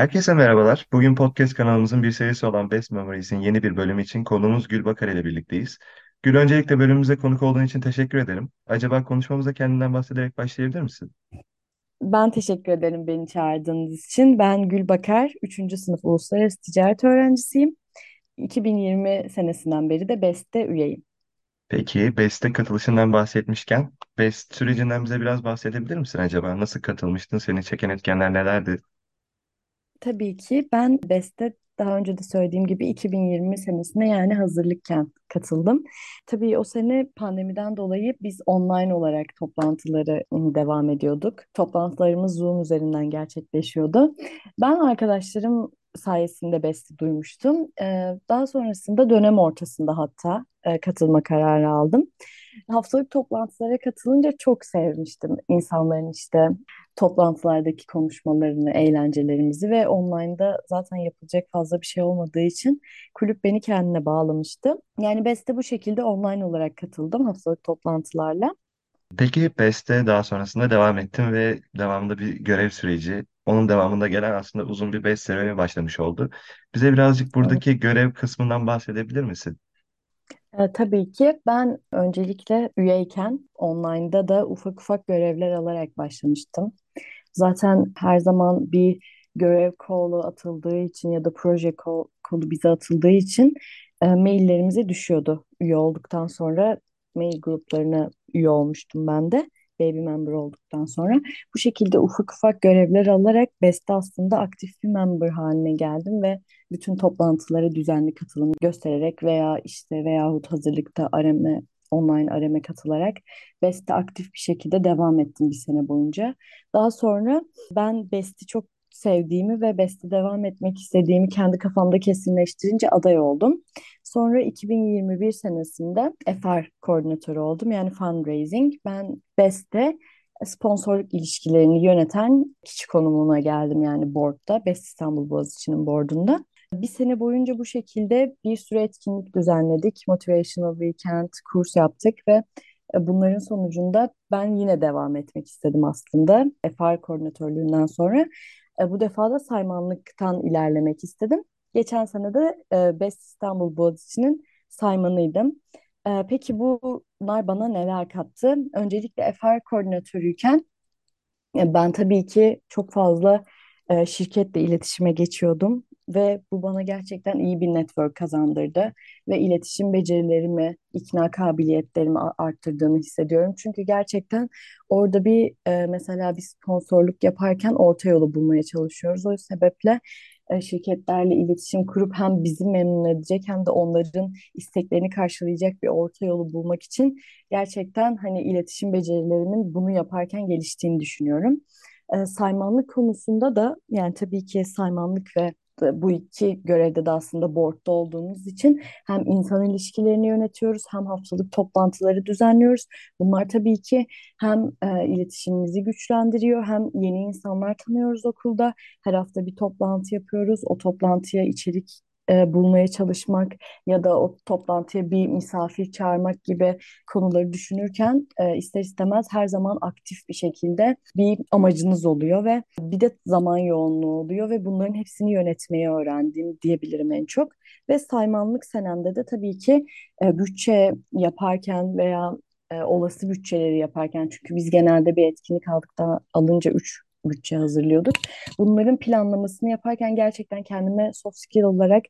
Herkese merhabalar. Bugün podcast kanalımızın bir serisi olan Best Memories'in yeni bir bölümü için konuğumuz Gül Bakar ile birlikteyiz. Gül, öncelikle bölümümüze konuk olduğun için teşekkür ederim. Acaba konuşmamıza kendinden bahsederek başlayabilir misin? Ben teşekkür ederim beni çağırdığınız için. Ben Gül Bakar, üçüncü sınıf uluslararası ticaret öğrencisiyim. 2020 senesinden beri de BES'te üyeyim. Peki, Best'e katılışından bahsetmişken, Best sürecinden bize biraz bahsedebilir misin acaba? Nasıl katılmıştın? Seni çeken etkenler nelerdi? Tabii ki ben BES'te daha önce de söylediğim gibi 2020 senesine yani hazırlıkken katıldım. Tabii o sene pandemiden dolayı biz online olarak toplantıları ıı, devam ediyorduk. Toplantılarımız Zoom üzerinden gerçekleşiyordu. Ben arkadaşlarım sayesinde BES'i duymuştum. Daha sonrasında dönem ortasında hatta katılma kararı aldım. Haftalık toplantılara katılınca çok sevmiştim insanların işte toplantılardaki konuşmalarını, eğlencelerimizi ve online'da zaten yapılacak fazla bir şey olmadığı için kulüp beni kendine bağlamıştı. Yani BES'te bu şekilde online olarak katıldım haftalık toplantılarla. Peki, Best'e daha sonrasında devam ettim ve devamında bir görev süreci, onun devamında gelen aslında uzun bir Best serüveni başlamış oldu. Bize birazcık Evet. buradaki görev kısmından bahsedebilir misin? E, tabii ki ben öncelikle üyeyken online'da da ufak ufak görevler alarak başlamıştım. Zaten her zaman bir görev kolu atıldığı için ya da proje kol- kolu bize atıldığı için e, maillerimize düşüyordu. Üye olduktan sonra mail gruplarına üye olmuştum ben de. Baby member olduktan sonra. Bu şekilde ufak ufak görevler alarak BES'te aslında aktif bir member haline geldim ve bütün toplantılara düzenli katılım göstererek veya işte veyahut hazırlıkta arama, online arama katılarak BES'te aktif bir şekilde devam ettim bir sene boyunca. Daha sonra ben BEST'i çok sevdiğimi ve BEST'e devam etmek istediğimi kendi kafamda kesinleştirince aday oldum. Sonra 2021 senesinde FR koordinatörü oldum yani fundraising. Ben BEST'te sponsorluk ilişkilerini yöneten kişi konumuna geldim yani board'da. BEST İstanbul Boğaziçi'nin board'unda. Bir sene boyunca bu şekilde bir sürü etkinlik düzenledik. Motivational Weekend, kurs yaptık ve e, bunların sonucunda ben yine devam etmek istedim aslında. FR koordinatörlüğünden sonra. E, Bu defa da saymanlıktan ilerlemek istedim. Geçen sene de e, Best İstanbul Boğaziçi'nin saymanıydım. E, Peki bunlar bana neler kattı? Öncelikle FR koordinatörüyken e, Ben tabii ki çok fazla e, şirketle iletişime geçiyordum ve bu bana gerçekten iyi bir network kazandırdı ve iletişim becerilerimi, ikna kabiliyetlerimi arttırdığını hissediyorum. Çünkü gerçekten orada bir e, mesela bir sponsorluk yaparken orta yolu bulmaya çalışıyoruz. O sebeple e, şirketlerle iletişim kurup hem bizi memnun edecek hem de onların isteklerini karşılayacak bir orta yolu bulmak için gerçekten hani iletişim becerilerimin bunu yaparken geliştiğini düşünüyorum. E, saymanlık konusunda da yani tabii ki saymanlık ve bu iki görevde de aslında board'da olduğumuz için hem insan ilişkilerini yönetiyoruz hem haftalık toplantıları düzenliyoruz. Bunlar tabii ki hem e, iletişimimizi güçlendiriyor hem yeni insanlar tanıyoruz okulda. Her hafta bir toplantı yapıyoruz. O toplantıya içerik e, bulmaya çalışmak ya da o toplantıya bir misafir çağırmak gibi konuları düşünürken e, ister istemez her zaman aktif bir şekilde bir amacınız oluyor ve bir de zaman yoğunluğu oluyor ve bunların hepsini yönetmeyi öğrendim diyebilirim en çok. Ve saymanlık senemde de tabii ki e, bütçe yaparken veya e, olası bütçeleri yaparken çünkü biz genelde bir etkinlik aldıktan alınca 3 bütçe hazırlıyorduk. Bunların planlamasını yaparken gerçekten kendime soft skill olarak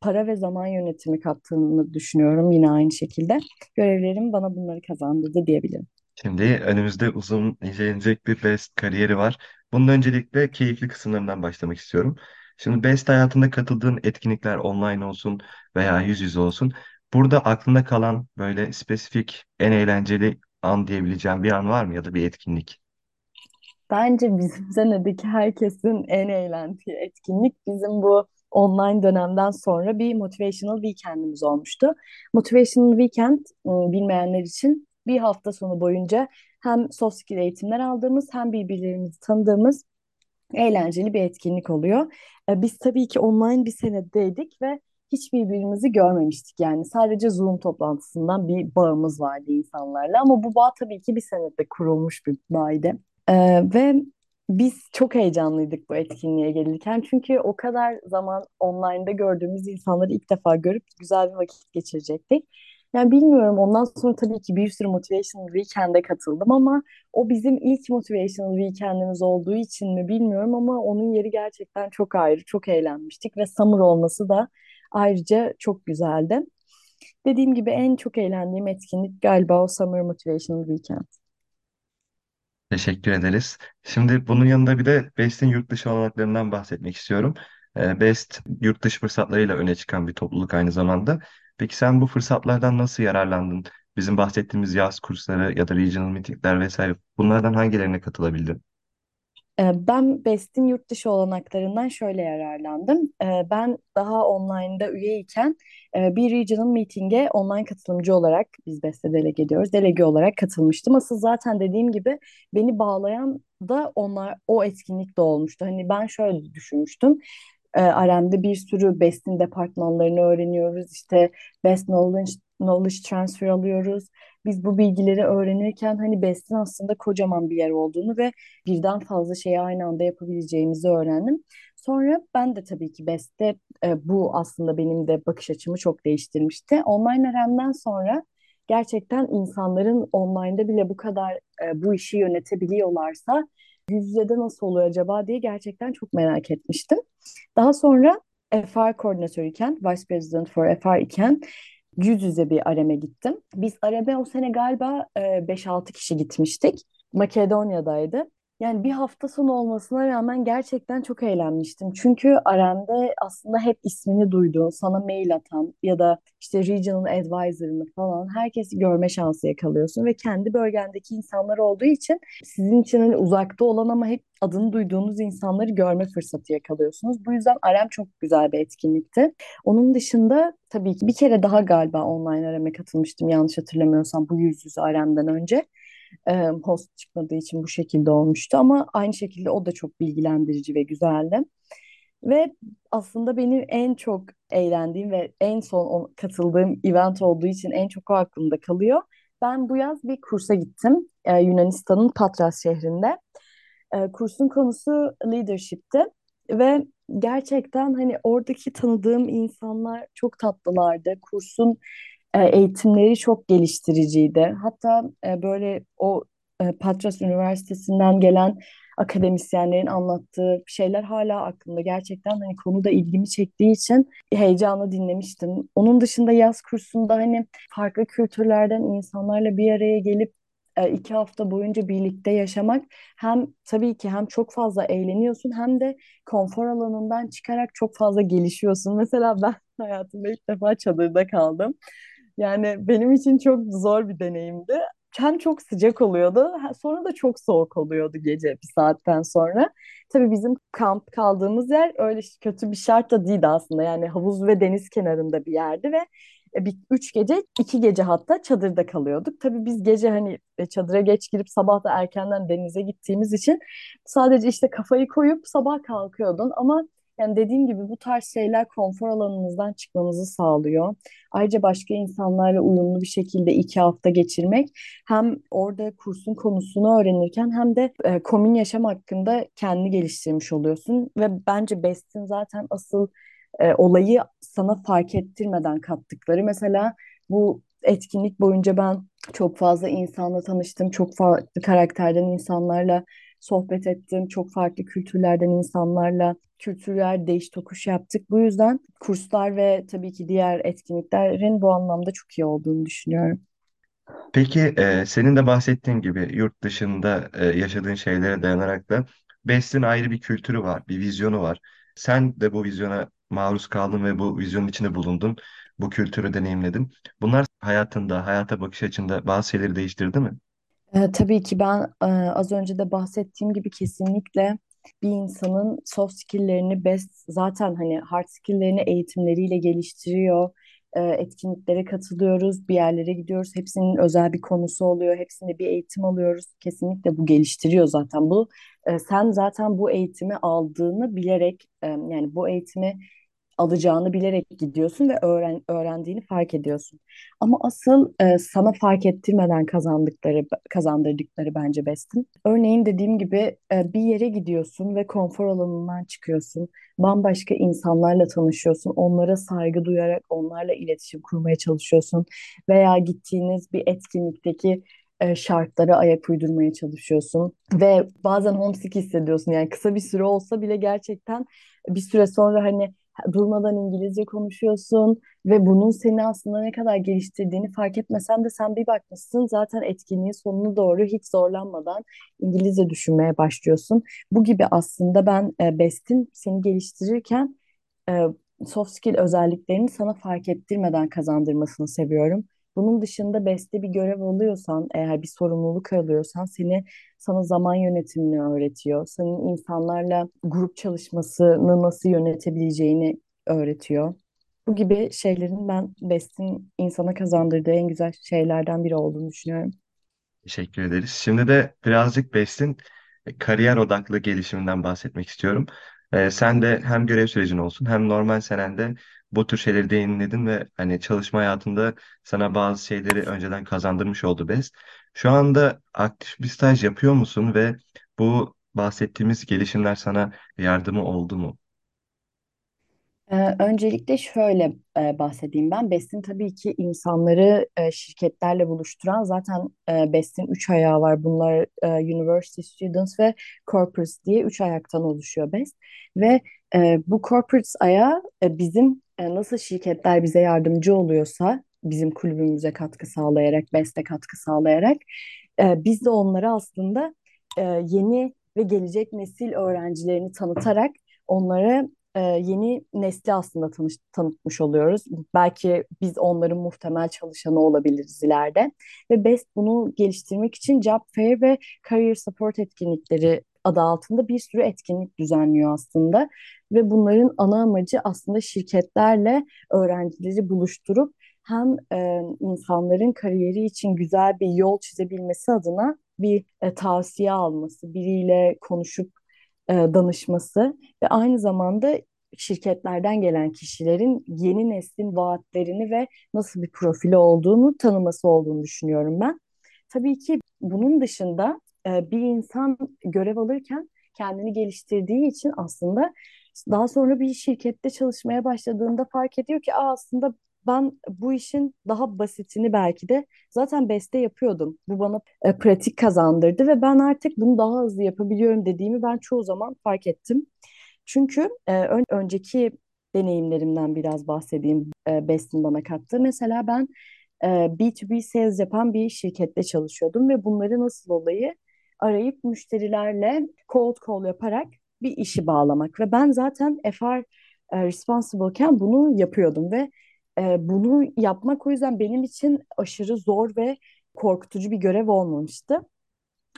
para ve zaman yönetimi kattığını düşünüyorum yine aynı şekilde. Görevlerim bana bunları kazandırdı diyebilirim. Şimdi önümüzde uzun incelenecek bir Best kariyeri var. Bunun öncelikle keyifli kısımlarından başlamak istiyorum. Şimdi Best hayatında katıldığın etkinlikler online olsun veya yüz yüze olsun. Burada aklında kalan böyle spesifik en eğlenceli an diyebileceğim bir an var mı ya da bir etkinlik? Bence bizim senedeki herkesin en eğlendiği etkinlik bizim bu online dönemden sonra bir motivational weekend'imiz olmuştu. Motivational weekend ıı, bilmeyenler için bir hafta sonu boyunca hem soft skill eğitimler aldığımız hem birbirlerimizi tanıdığımız eğlenceli bir etkinlik oluyor. E, Biz tabii ki online bir senedeydik ve hiç birbirimizi görmemiştik. Yani sadece Zoom toplantısından bir bağımız vardı insanlarla ama bu bağ tabii ki bir senede kurulmuş bir bağydı. E, ve Biz çok heyecanlıydık bu etkinliğe gelirken. Çünkü o kadar zaman online'da gördüğümüz insanları ilk defa görüp güzel bir vakit geçirecektik. Yani bilmiyorum ondan sonra tabii ki bir sürü Motivational Weekend'e katıldım ama o bizim ilk Motivational Weekend'imiz olduğu için mi bilmiyorum ama onun yeri gerçekten çok ayrı, çok eğlenmiştik ve summer olması da ayrıca çok güzeldi. Dediğim gibi en çok eğlendiğim etkinlik galiba o Summer Motivational Weekend. Teşekkür ederiz. Şimdi bunun yanında bir de BEST'in yurt dışı olanaklarından bahsetmek istiyorum. Ee, BEST yurt dışı fırsatlarıyla öne çıkan bir topluluk aynı zamanda. Peki sen bu fırsatlardan nasıl yararlandın? Bizim bahsettiğimiz yaz kursları ya da regional meetingler vesaire bunlardan hangilerine katılabildin? Ee, Ben BEST'in yurt dışı olanaklarından şöyle yararlandım. Ee, Ben daha online'da üyeyken e, bir regional meeting'e online katılımcı olarak biz BEST'e delege ediyoruz. Delege olarak katılmıştım. Asıl zaten dediğim gibi beni bağlayan da onlar o etkinlik de olmuştu. Hani ben şöyle düşünmüştüm. E, RM'de bir sürü BEST'in departmanlarını öğreniyoruz. İşte Best Knowledge, knowledge Transfer alıyoruz. Biz bu bilgileri öğrenirken hani BEST'in aslında kocaman bir yer olduğunu ve birden fazla şeyi aynı anda yapabileceğimizi öğrendim. Sonra ben de tabii ki BES'te e, bu aslında benim de bakış açımı çok değiştirmişti. Online öğrenmeden sonra gerçekten insanların online'da bile bu kadar e, bu işi yönetebiliyorlarsa yüz yüze de nasıl oluyor acaba diye gerçekten çok merak etmiştim. Daha sonra FR koordinatörüyken, Vice President for FR iken yüz yüze bir AREM'e gittim. Biz AREM'e o sene galiba e, 5-6 kişi gitmiştik. Makedonya'daydı. Yani bir hafta sonu olmasına rağmen gerçekten çok eğlenmiştim. Çünkü Aren'de aslında hep ismini duyduğun, sana mail atan ya da işte regional advisor'ını falan herkesi görme şansı yakalıyorsun ve kendi bölgendeki insanlar olduğu için sizin için hani uzakta olan ama hep adını duyduğunuz insanları görme fırsatı yakalıyorsunuz. Bu yüzden Arem çok güzel bir etkinlikti. Onun dışında tabii ki bir kere daha galiba online Arem'e katılmıştım yanlış hatırlamıyorsam bu yüz yüze Arem'den önce e, host çıkmadığı için bu şekilde olmuştu ama aynı şekilde o da çok bilgilendirici ve güzeldi. Ve aslında benim en çok eğlendiğim ve en son katıldığım event olduğu için en çok o aklımda kalıyor. Ben bu yaz bir kursa gittim Yunanistan'ın Patras şehrinde. Kursun konusu leadership'ti ve gerçekten hani oradaki tanıdığım insanlar çok tatlılardı. Kursun eğitimleri çok geliştiriciydi. Hatta e, böyle o e, Patras Üniversitesi'nden gelen akademisyenlerin anlattığı şeyler hala aklımda. Gerçekten hani konuda ilgimi çektiği için heyecanla dinlemiştim. Onun dışında yaz kursunda hani farklı kültürlerden insanlarla bir araya gelip e, iki hafta boyunca birlikte yaşamak hem tabii ki hem çok fazla eğleniyorsun hem de konfor alanından çıkarak çok fazla gelişiyorsun. Mesela ben hayatımda ilk defa çadırda kaldım. Yani benim için çok zor bir deneyimdi. Hem çok sıcak oluyordu, sonra da çok soğuk oluyordu gece bir saatten sonra. Tabii bizim kamp kaldığımız yer öyle kötü bir şart da değildi aslında. Yani havuz ve deniz kenarında bir yerdi ve e, bir, üç gece, iki gece hatta çadırda kalıyorduk. Tabii biz gece hani e, çadıra geç girip sabah da erkenden denize gittiğimiz için sadece işte kafayı koyup sabah kalkıyordun ama yani dediğim gibi bu tarz şeyler konfor alanınızdan çıkmanızı sağlıyor. Ayrıca başka insanlarla uyumlu bir şekilde iki hafta geçirmek hem orada kursun konusunu öğrenirken hem de e, komün yaşam hakkında kendini geliştirmiş oluyorsun. Ve bence BEST'in zaten asıl e, olayı sana fark ettirmeden kattıkları. Mesela bu etkinlik boyunca ben çok fazla insanla tanıştım. Çok farklı karakterden insanlarla sohbet ettim. Çok farklı kültürlerden insanlarla kültürel değiş tokuş yaptık. Bu yüzden kurslar ve tabii ki diğer etkinliklerin bu anlamda çok iyi olduğunu düşünüyorum. Peki e, senin de bahsettiğin gibi yurt dışında e, yaşadığın şeylere dayanarak da BES'in ayrı bir kültürü var, bir vizyonu var. Sen de bu vizyona maruz kaldın ve bu vizyonun içinde bulundun. Bu kültürü deneyimledin. Bunlar hayatında, hayata bakış açında bazı şeyleri değiştirdi mi? Ee, tabii ki ben e, az önce de bahsettiğim gibi kesinlikle bir insanın soft skill'lerini best zaten hani hard skill'lerini eğitimleriyle geliştiriyor. Ee, etkinliklere katılıyoruz, bir yerlere gidiyoruz. Hepsinin özel bir konusu oluyor. Hepsinde bir eğitim alıyoruz. Kesinlikle bu geliştiriyor zaten. Bu e, sen zaten bu eğitimi aldığını bilerek e, yani bu eğitimi alacağını bilerek gidiyorsun ve öğren, öğrendiğini fark ediyorsun. Ama asıl e, sana fark ettirmeden kazandıkları kazandırdıkları bence bestin. Örneğin dediğim gibi e, bir yere gidiyorsun ve konfor alanından çıkıyorsun. Bambaşka insanlarla tanışıyorsun. Onlara saygı duyarak onlarla iletişim kurmaya çalışıyorsun. Veya gittiğiniz bir etkinlikteki e, şartlara ayak uydurmaya çalışıyorsun ve bazen homesick hissediyorsun yani kısa bir süre olsa bile gerçekten bir süre sonra hani durmadan İngilizce konuşuyorsun ve bunun seni aslında ne kadar geliştirdiğini fark etmesen de sen bir bakmışsın zaten etkinliğin sonuna doğru hiç zorlanmadan İngilizce düşünmeye başlıyorsun. Bu gibi aslında ben e, BEST'in seni geliştirirken e, soft skill özelliklerini sana fark ettirmeden kazandırmasını seviyorum. Bunun dışında BES'te bir görev alıyorsan, eğer bir sorumluluk alıyorsan seni sana zaman yönetimini öğretiyor. Senin insanlarla grup çalışmasını nasıl yönetebileceğini öğretiyor. Bu gibi şeylerin ben BES'in insana kazandırdığı en güzel şeylerden biri olduğunu düşünüyorum. Teşekkür ederiz. Şimdi de birazcık BES'in kariyer odaklı gelişiminden bahsetmek istiyorum. Ee, sen de hem görev sürecin olsun hem normal senende bu tür şeyleri deneyimledin ve hani çalışma hayatında sana bazı şeyleri önceden kazandırmış oldu BES. Şu anda aktif bir staj yapıyor musun ve bu bahsettiğimiz gelişimler sana yardımı oldu mu? Öncelikle şöyle bahsedeyim ben. BES'in tabii ki insanları şirketlerle buluşturan zaten e, BES'in üç ayağı var. Bunlar University Students ve Corporates diye üç ayaktan oluşuyor BES. Ve bu Corporates ayağı bizim nasıl şirketler bize yardımcı oluyorsa bizim kulübümüze katkı sağlayarak, BES'te katkı sağlayarak biz de onlara aslında yeni ve gelecek nesil öğrencilerini tanıtarak onlara e, yeni nesli aslında tanış, tanıtmış oluyoruz. Belki biz onların muhtemel çalışanı olabiliriz ileride. Ve BEST bunu geliştirmek için Job Fair ve Career Support etkinlikleri adı altında bir sürü etkinlik düzenliyor aslında. Ve bunların ana amacı aslında şirketlerle öğrencileri buluşturup hem e, insanların kariyeri için güzel bir yol çizebilmesi adına bir e, tavsiye alması, biriyle konuşup e, danışması ve aynı zamanda şirketlerden gelen kişilerin yeni neslin vaatlerini ve nasıl bir profili olduğunu tanıması olduğunu düşünüyorum ben. Tabii ki bunun dışında e, bir insan görev alırken kendini geliştirdiği için aslında daha sonra bir şirkette çalışmaya başladığında fark ediyor ki aslında ben bu işin daha basitini belki de zaten beste yapıyordum. Bu bana e, pratik kazandırdı ve ben artık bunu daha hızlı yapabiliyorum dediğimi ben çoğu zaman fark ettim. Çünkü e, ön, önceki deneyimlerimden biraz bahsedeyim e, BES'in bana kattığı. Mesela ben e, B2B sales yapan bir şirkette çalışıyordum ve bunları nasıl olayı arayıp müşterilerle cold call yaparak bir işi bağlamak ve ben zaten FR e, responsible'ken bunu yapıyordum ve e, bunu yapmak o yüzden benim için aşırı zor ve korkutucu bir görev olmamıştı.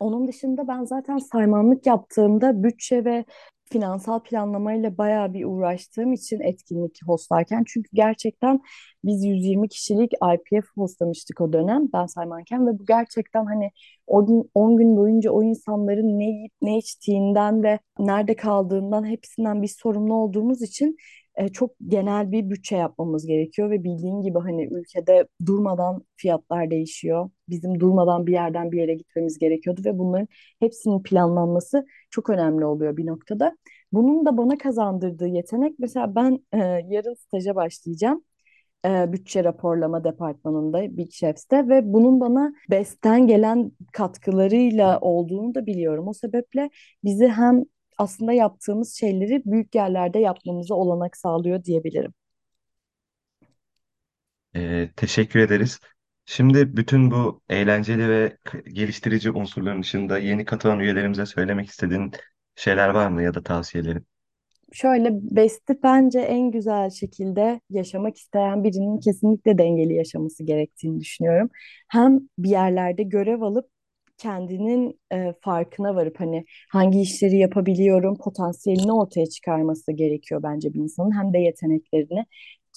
Onun dışında ben zaten saymanlık yaptığımda bütçe ve finansal planlamayla bayağı bir uğraştığım için etkinlik hostlarken çünkü gerçekten biz 120 kişilik IPF hostlamıştık o dönem ben saymanken ve bu gerçekten hani o gün 10 gün boyunca o insanların ne yiyip ne içtiğinden ve nerede kaldığından hepsinden bir sorumlu olduğumuz için e, çok genel bir bütçe yapmamız gerekiyor ve bildiğin gibi hani ülkede durmadan fiyatlar değişiyor. Bizim durmadan bir yerden bir yere gitmemiz gerekiyordu ve bunların hepsinin planlanması çok önemli oluyor bir noktada. Bunun da bana kazandırdığı yetenek mesela ben e, yarın staja başlayacağım. E, bütçe raporlama departmanında Big Chefs'te ve bunun bana BES'ten gelen katkılarıyla olduğunu da biliyorum. O sebeple bizi hem aslında yaptığımız şeyleri büyük yerlerde yapmamıza olanak sağlıyor diyebilirim. Ee, teşekkür ederiz. Şimdi bütün bu eğlenceli ve k- geliştirici unsurların dışında yeni katılan üyelerimize söylemek istediğin şeyler var mı ya da tavsiyelerin? Şöyle BEST'i bence en güzel şekilde yaşamak isteyen birinin kesinlikle dengeli yaşaması gerektiğini düşünüyorum. Hem bir yerlerde görev alıp kendinin e, farkına varıp hani hangi işleri yapabiliyorum potansiyelini ortaya çıkarması gerekiyor bence bir insanın. Hem de yeteneklerini.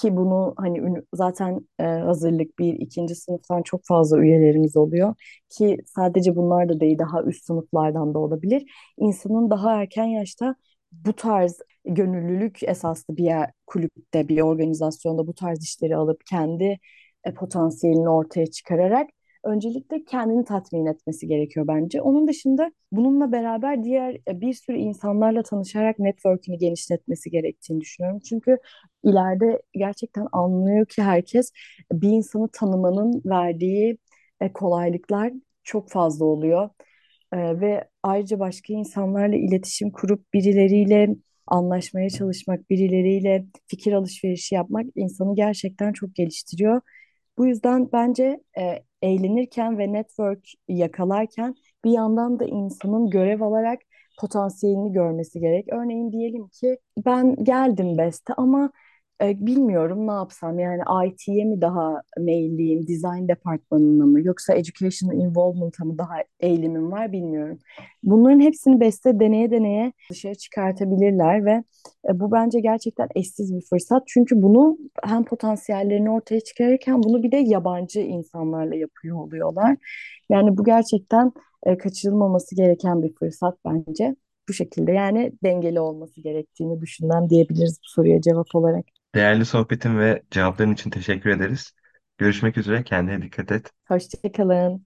Ki bunu hani zaten e, hazırlık bir ikinci sınıftan çok fazla üyelerimiz oluyor. Ki sadece bunlar da değil daha üst sınıflardan da olabilir. İnsanın daha erken yaşta bu tarz gönüllülük esaslı bir yer, kulüpte, bir organizasyonda bu tarz işleri alıp kendi e, potansiyelini ortaya çıkararak öncelikle kendini tatmin etmesi gerekiyor bence. Onun dışında bununla beraber diğer e, bir sürü insanlarla tanışarak network'ünü genişletmesi gerektiğini düşünüyorum. Çünkü ileride gerçekten anlıyor ki herkes bir insanı tanımanın verdiği e, kolaylıklar çok fazla oluyor. E, ve ayrıca başka insanlarla iletişim kurup birileriyle anlaşmaya çalışmak, birileriyle fikir alışverişi yapmak insanı gerçekten çok geliştiriyor. Bu yüzden bence eğlenirken ve network yakalarken bir yandan da insanın görev alarak potansiyelini görmesi gerek. Örneğin diyelim ki ben geldim BES'te ama e, bilmiyorum ne yapsam yani IT'ye mi daha meyilliyim, design departmanına mı yoksa educational involvement'a mı daha eğilimim var bilmiyorum. Bunların hepsini BES'te deneye deneye dışarı çıkartabilirler ve e, bu bence gerçekten eşsiz bir fırsat. Çünkü bunu hem potansiyellerini ortaya çıkarırken bunu bir de yabancı insanlarla yapıyor oluyorlar. Yani bu gerçekten e, kaçırılmaması gereken bir fırsat bence. Bu şekilde yani dengeli olması gerektiğini düşünmem diyebiliriz bu soruya cevap olarak. Değerli sohbetin ve cevapların için teşekkür ederiz. Görüşmek üzere, kendine dikkat et. Hoşçakalın.